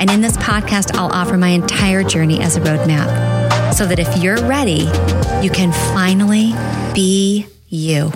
And in this podcast, I'll offer my entire journey as a roadmap so that if you're ready, you can finally be you.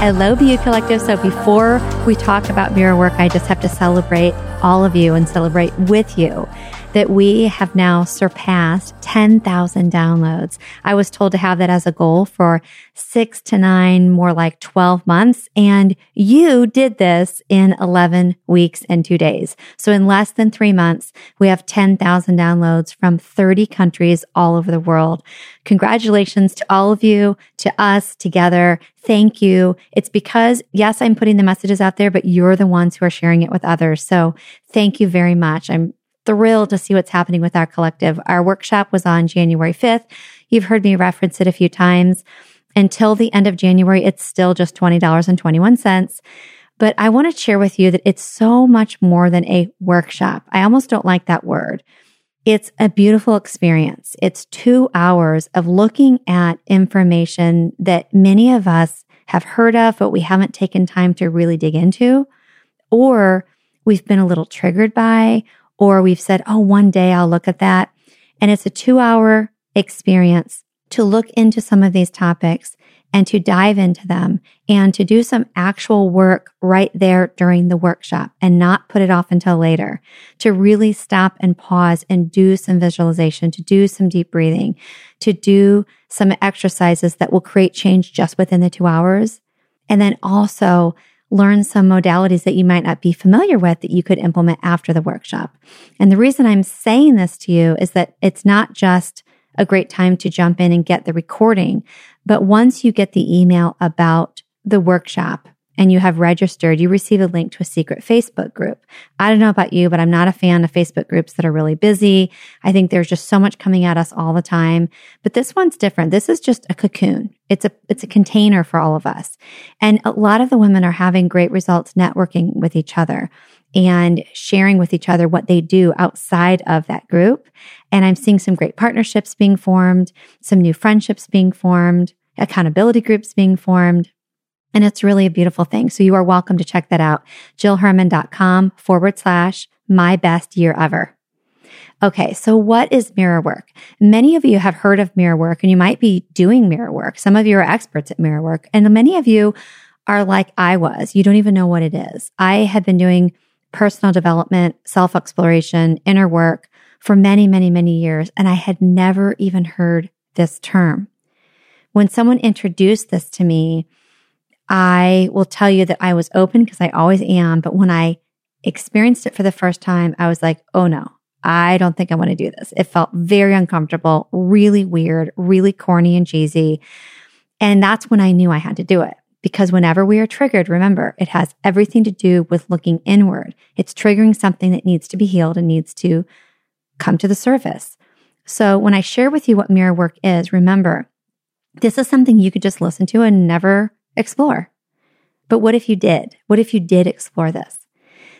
Hello, BU Collective. So before we talk about mirror work, I just have to celebrate all of you and celebrate with you that we have now surpassed 10,000 downloads. I was told to have that as a goal for six to nine, more like 12 months. And you did this in 11 weeks and two days. So in less than three months, we have 10,000 downloads from 30 countries all over the world. Congratulations to all of you, to us together. Thank you. It's because, yes, I'm putting the messages out there, but you're the ones who are sharing it with others. So thank you very much. I'm thrilled to see what's happening with our collective. Our workshop was on January 5th. You've heard me reference it a few times. Until the end of January, it's still just $20.21. But I want to share with you that it's so much more than a workshop. I almost don't like that word. It's a beautiful experience. It's two hours of looking at information that many of us have heard of, but we haven't taken time to really dig into, or we've been a little triggered by, or we've said, oh, one day I'll look at that. And it's a two hour experience to look into some of these topics and to dive into them and to do some actual work right there during the workshop and not put it off until later, to really stop and pause and do some visualization, to do some deep breathing, to do some exercises that will create change just within the two hours. And then also learn some modalities that you might not be familiar with that you could implement after the workshop. And the reason I'm saying this to you is that it's not just a great time to jump in and get the recording, but once you get the email about the workshop and you have registered, you receive a link to a secret Facebook group. I don't know about you, but I'm not a fan of Facebook groups that are really busy. I think there's just so much coming at us all the time. But this one's different. This is just a cocoon. It's a it's a container for all of us. And a lot of the women are having great results networking with each other and sharing with each other what they do outside of that group. And I'm seeing some great partnerships being formed, some new friendships being formed, accountability groups being formed. And it's really a beautiful thing. So you are welcome to check that out. JillHerman.com forward slash my best year ever. Okay. So what is mirror work? Many of you have heard of mirror work and you might be doing mirror work. Some of you are experts at mirror work and many of you are like I was. You don't even know what it is. I have been doing personal development, self exploration, inner work for many, many, many years. And I had never even heard this term. When someone introduced this to me, I will tell you that I was open because I always am. But when I experienced it for the first time, I was like, oh no, I don't think I want to do this. It felt very uncomfortable, really weird, really corny and cheesy. And that's when I knew I had to do it. Because whenever we are triggered, remember, it has everything to do with looking inward. It's triggering something that needs to be healed and needs to come to the surface. So when I share with you what mirror work is, remember, this is something you could just listen to and never explore. But what if you did? What if you did explore this?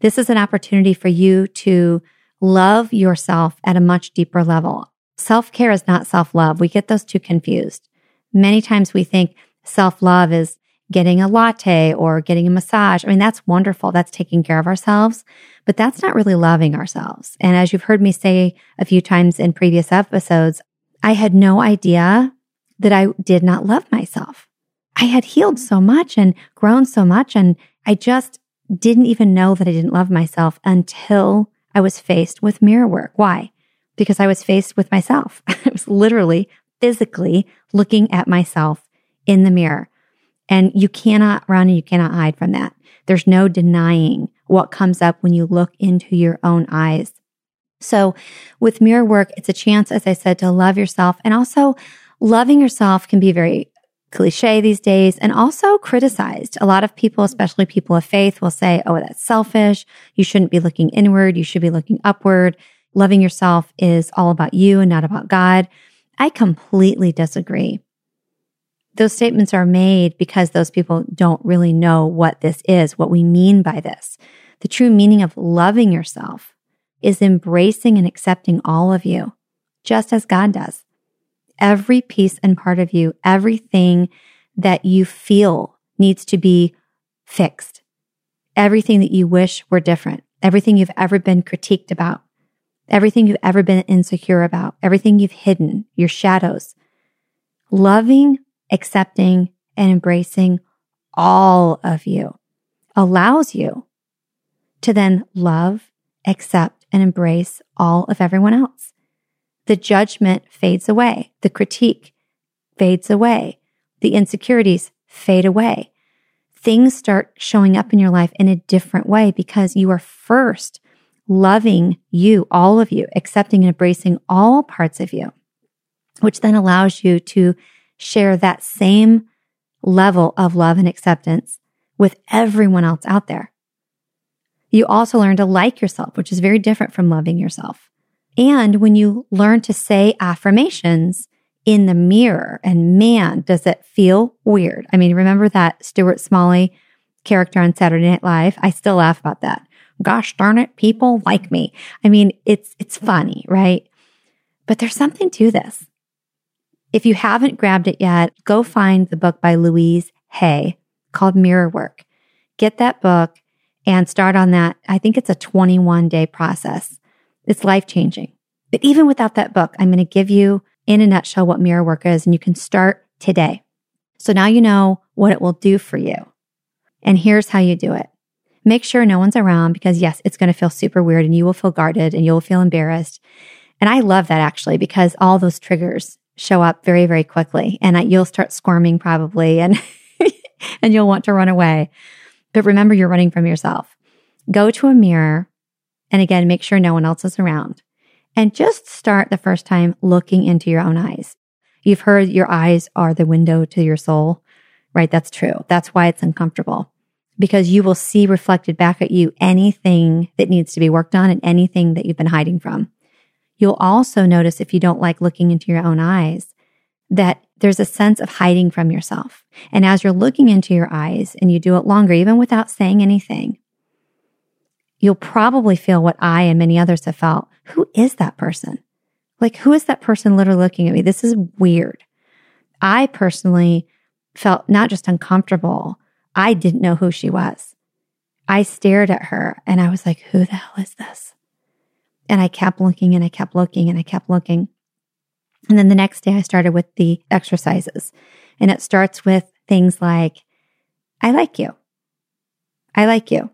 This is an opportunity for you to love yourself at a much deeper level. Self care is not self love. We get those two confused. Many times we think self love is getting a latte or getting a massage. I mean, that's wonderful. That's taking care of ourselves, but that's not really loving ourselves. And as you've heard me say a few times in previous episodes, I had no idea that I did not love myself. I had healed so much and grown so much. And I just didn't even know that I didn't love myself until I was faced with mirror work. Why? Because I was faced with myself. I was literally physically looking at myself in the mirror. And you cannot run and you cannot hide from that. There's no denying what comes up when you look into your own eyes. So with mirror work, it's a chance, as I said, to love yourself and also loving yourself can be very cliche these days and also criticized. A lot of people, especially people of faith, will say, Oh, that's selfish. You shouldn't be looking inward. You should be looking upward. Loving yourself is all about you and not about God. I completely disagree. Those statements are made because those people don't really know what this is, what we mean by this. The true meaning of loving yourself is embracing and accepting all of you, just as God does every piece and part of you, everything that you feel needs to be fixed, everything that you wish were different, everything you've ever been critiqued about, everything you've ever been insecure about, everything you've hidden, your shadows. Loving, accepting, and embracing all of you allows you to then love, accept, and embrace all of everyone else the judgment fades away, the critique fades away, the insecurities fade away. Things start showing up in your life in a different way because you are first loving you, all of you, accepting and embracing all parts of you, which then allows you to share that same level of love and acceptance with everyone else out there. You also learn to like yourself, which is very different from loving yourself. And when you learn to say affirmations in the mirror, and man, does it feel weird. I mean, remember that Stuart Smalley character on Saturday Night Live? I still laugh about that. Gosh darn it, people like me. I mean, it's, it's funny, right? But there's something to this. If you haven't grabbed it yet, go find the book by Louise Hay called Mirror Work. Get that book and start on that. I think it's a 21 day process. It's life changing. But even without that book, I'm going to give you in a nutshell what mirror work is, and you can start today. So now you know what it will do for you. And here's how you do it. Make sure no one's around because yes, it's going to feel super weird and you will feel guarded and you'll feel embarrassed. And I love that actually because all those triggers show up very, very quickly and you'll start squirming probably and, and you'll want to run away. But remember, you're running from yourself. Go to a mirror and again, make sure no one else is around. And just start the first time looking into your own eyes. You've heard your eyes are the window to your soul, right? That's true. That's why it's uncomfortable because you will see reflected back at you anything that needs to be worked on and anything that you've been hiding from. You'll also notice if you don't like looking into your own eyes that there's a sense of hiding from yourself. And as you're looking into your eyes and you do it longer, even without saying anything, you'll probably feel what I and many others have felt. Who is that person? Like, who is that person literally looking at me? This is weird. I personally felt not just uncomfortable, I didn't know who she was. I stared at her and I was like, who the hell is this? And I kept looking and I kept looking and I kept looking. And then the next day I started with the exercises and it starts with things like, I like you. I like you.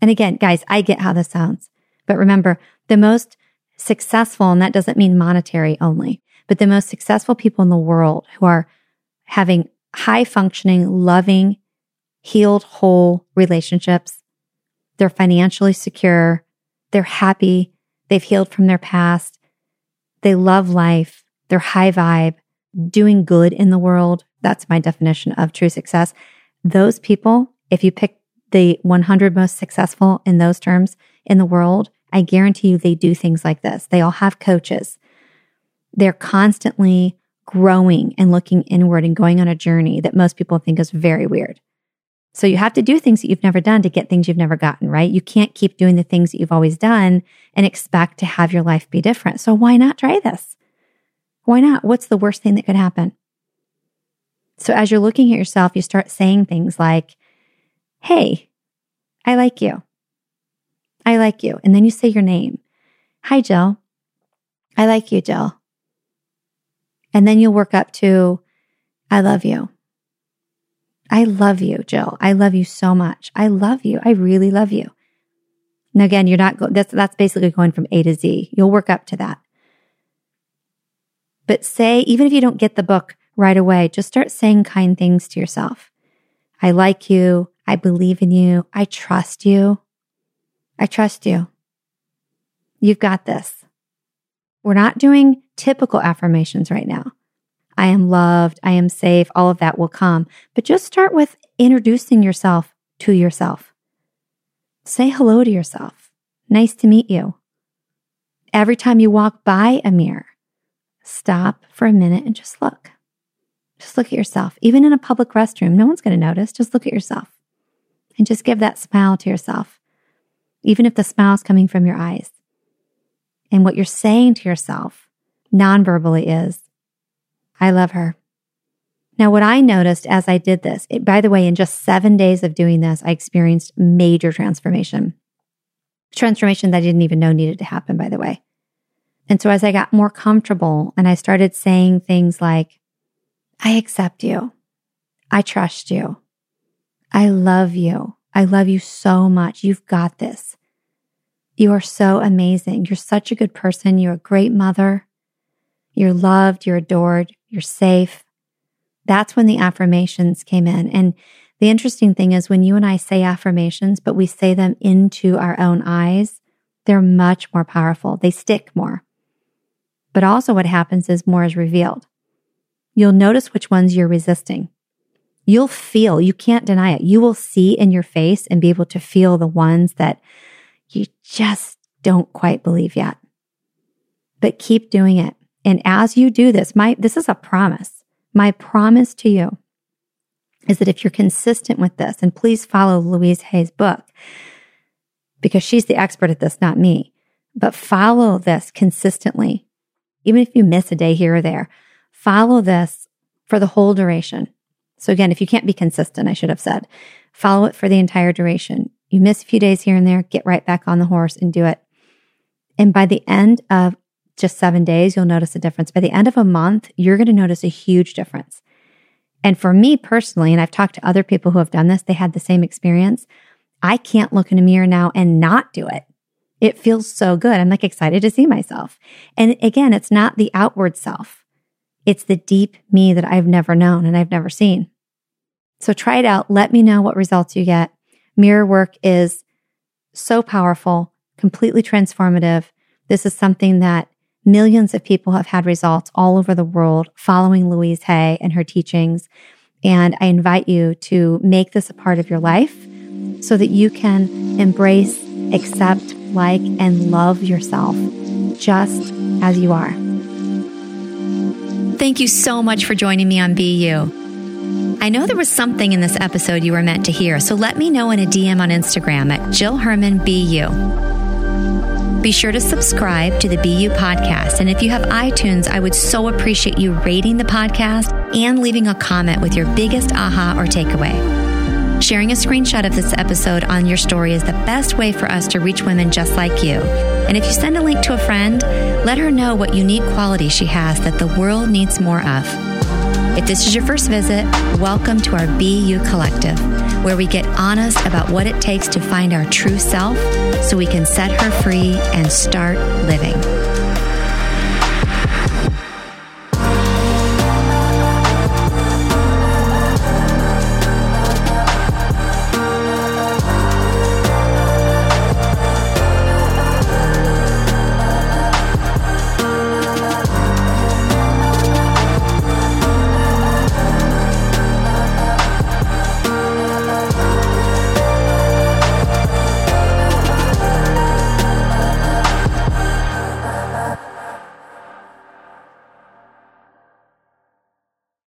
And again, guys, I get how this sounds, but remember the most successful, and that doesn't mean monetary only, but the most successful people in the world who are having high functioning, loving, healed, whole relationships. They're financially secure. They're happy. They've healed from their past. They love life. They're high vibe, doing good in the world. That's my definition of true success. Those people, if you pick the 100 most successful in those terms in the world, I guarantee you they do things like this. They all have coaches. They're constantly growing and looking inward and going on a journey that most people think is very weird. So you have to do things that you've never done to get things you've never gotten, right? You can't keep doing the things that you've always done and expect to have your life be different. So why not try this? Why not? What's the worst thing that could happen? So as you're looking at yourself, you start saying things like, Hey, I like you. I like you. And then you say your name. Hi, Jill. I like you, Jill. And then you'll work up to, I love you. I love you, Jill. I love you so much. I love you. I really love you. And again, you're not, go- that's, that's basically going from A to Z. You'll work up to that. But say, even if you don't get the book right away, just start saying kind things to yourself. I like you. I believe in you. I trust you. I trust you. You've got this. We're not doing typical affirmations right now. I am loved. I am safe. All of that will come. But just start with introducing yourself to yourself. Say hello to yourself. Nice to meet you. Every time you walk by a mirror, stop for a minute and just look. Just look at yourself. Even in a public restroom, no one's going to notice. Just look at yourself and just give that smile to yourself, even if the smile is coming from your eyes. And what you're saying to yourself non-verbally is, I love her. Now, what I noticed as I did this, it, by the way, in just seven days of doing this, I experienced major transformation. Transformation that I didn't even know needed to happen, by the way. And so as I got more comfortable and I started saying things like, I accept you. I trust you. I love you. I love you so much. You've got this. You are so amazing. You're such a good person. You're a great mother. You're loved. You're adored. You're safe. That's when the affirmations came in. And the interesting thing is when you and I say affirmations, but we say them into our own eyes, they're much more powerful. They stick more. But also what happens is more is revealed. You'll notice which ones you're resisting. You'll feel, you can't deny it. You will see in your face and be able to feel the ones that you just don't quite believe yet. But keep doing it. And as you do this, my, this is a promise. My promise to you is that if you're consistent with this, and please follow Louise Hay's book because she's the expert at this, not me, but follow this consistently. Even if you miss a day here or there, follow this for the whole duration. So again, if you can't be consistent, I should have said, follow it for the entire duration. You miss a few days here and there, get right back on the horse and do it. And by the end of just seven days, you'll notice a difference. By the end of a month, you're going to notice a huge difference. And for me personally, and I've talked to other people who have done this, they had the same experience. I can't look in a mirror now and not do it. It feels so good. I'm like excited to see myself. And again, it's not the outward self. It's the deep me that I've never known and I've never seen. So try it out. Let me know what results you get. Mirror work is so powerful, completely transformative. This is something that millions of people have had results all over the world following Louise Hay and her teachings. And I invite you to make this a part of your life so that you can embrace, accept, like, and love yourself just as you are. Thank you so much for joining me on Be You. I know there was something in this episode you were meant to hear, so let me know in a DM on Instagram at Jill Herman BU. Be sure to subscribe to the BU podcast. And if you have iTunes, I would so appreciate you rating the podcast and leaving a comment with your biggest aha or takeaway. Sharing a screenshot of this episode on your story is the best way for us to reach women just like you. And if you send a link to a friend, let her know what unique quality she has that the world needs more of. If this is your first visit, welcome to our BU Collective, where we get honest about what it takes to find our true self so we can set her free and start living.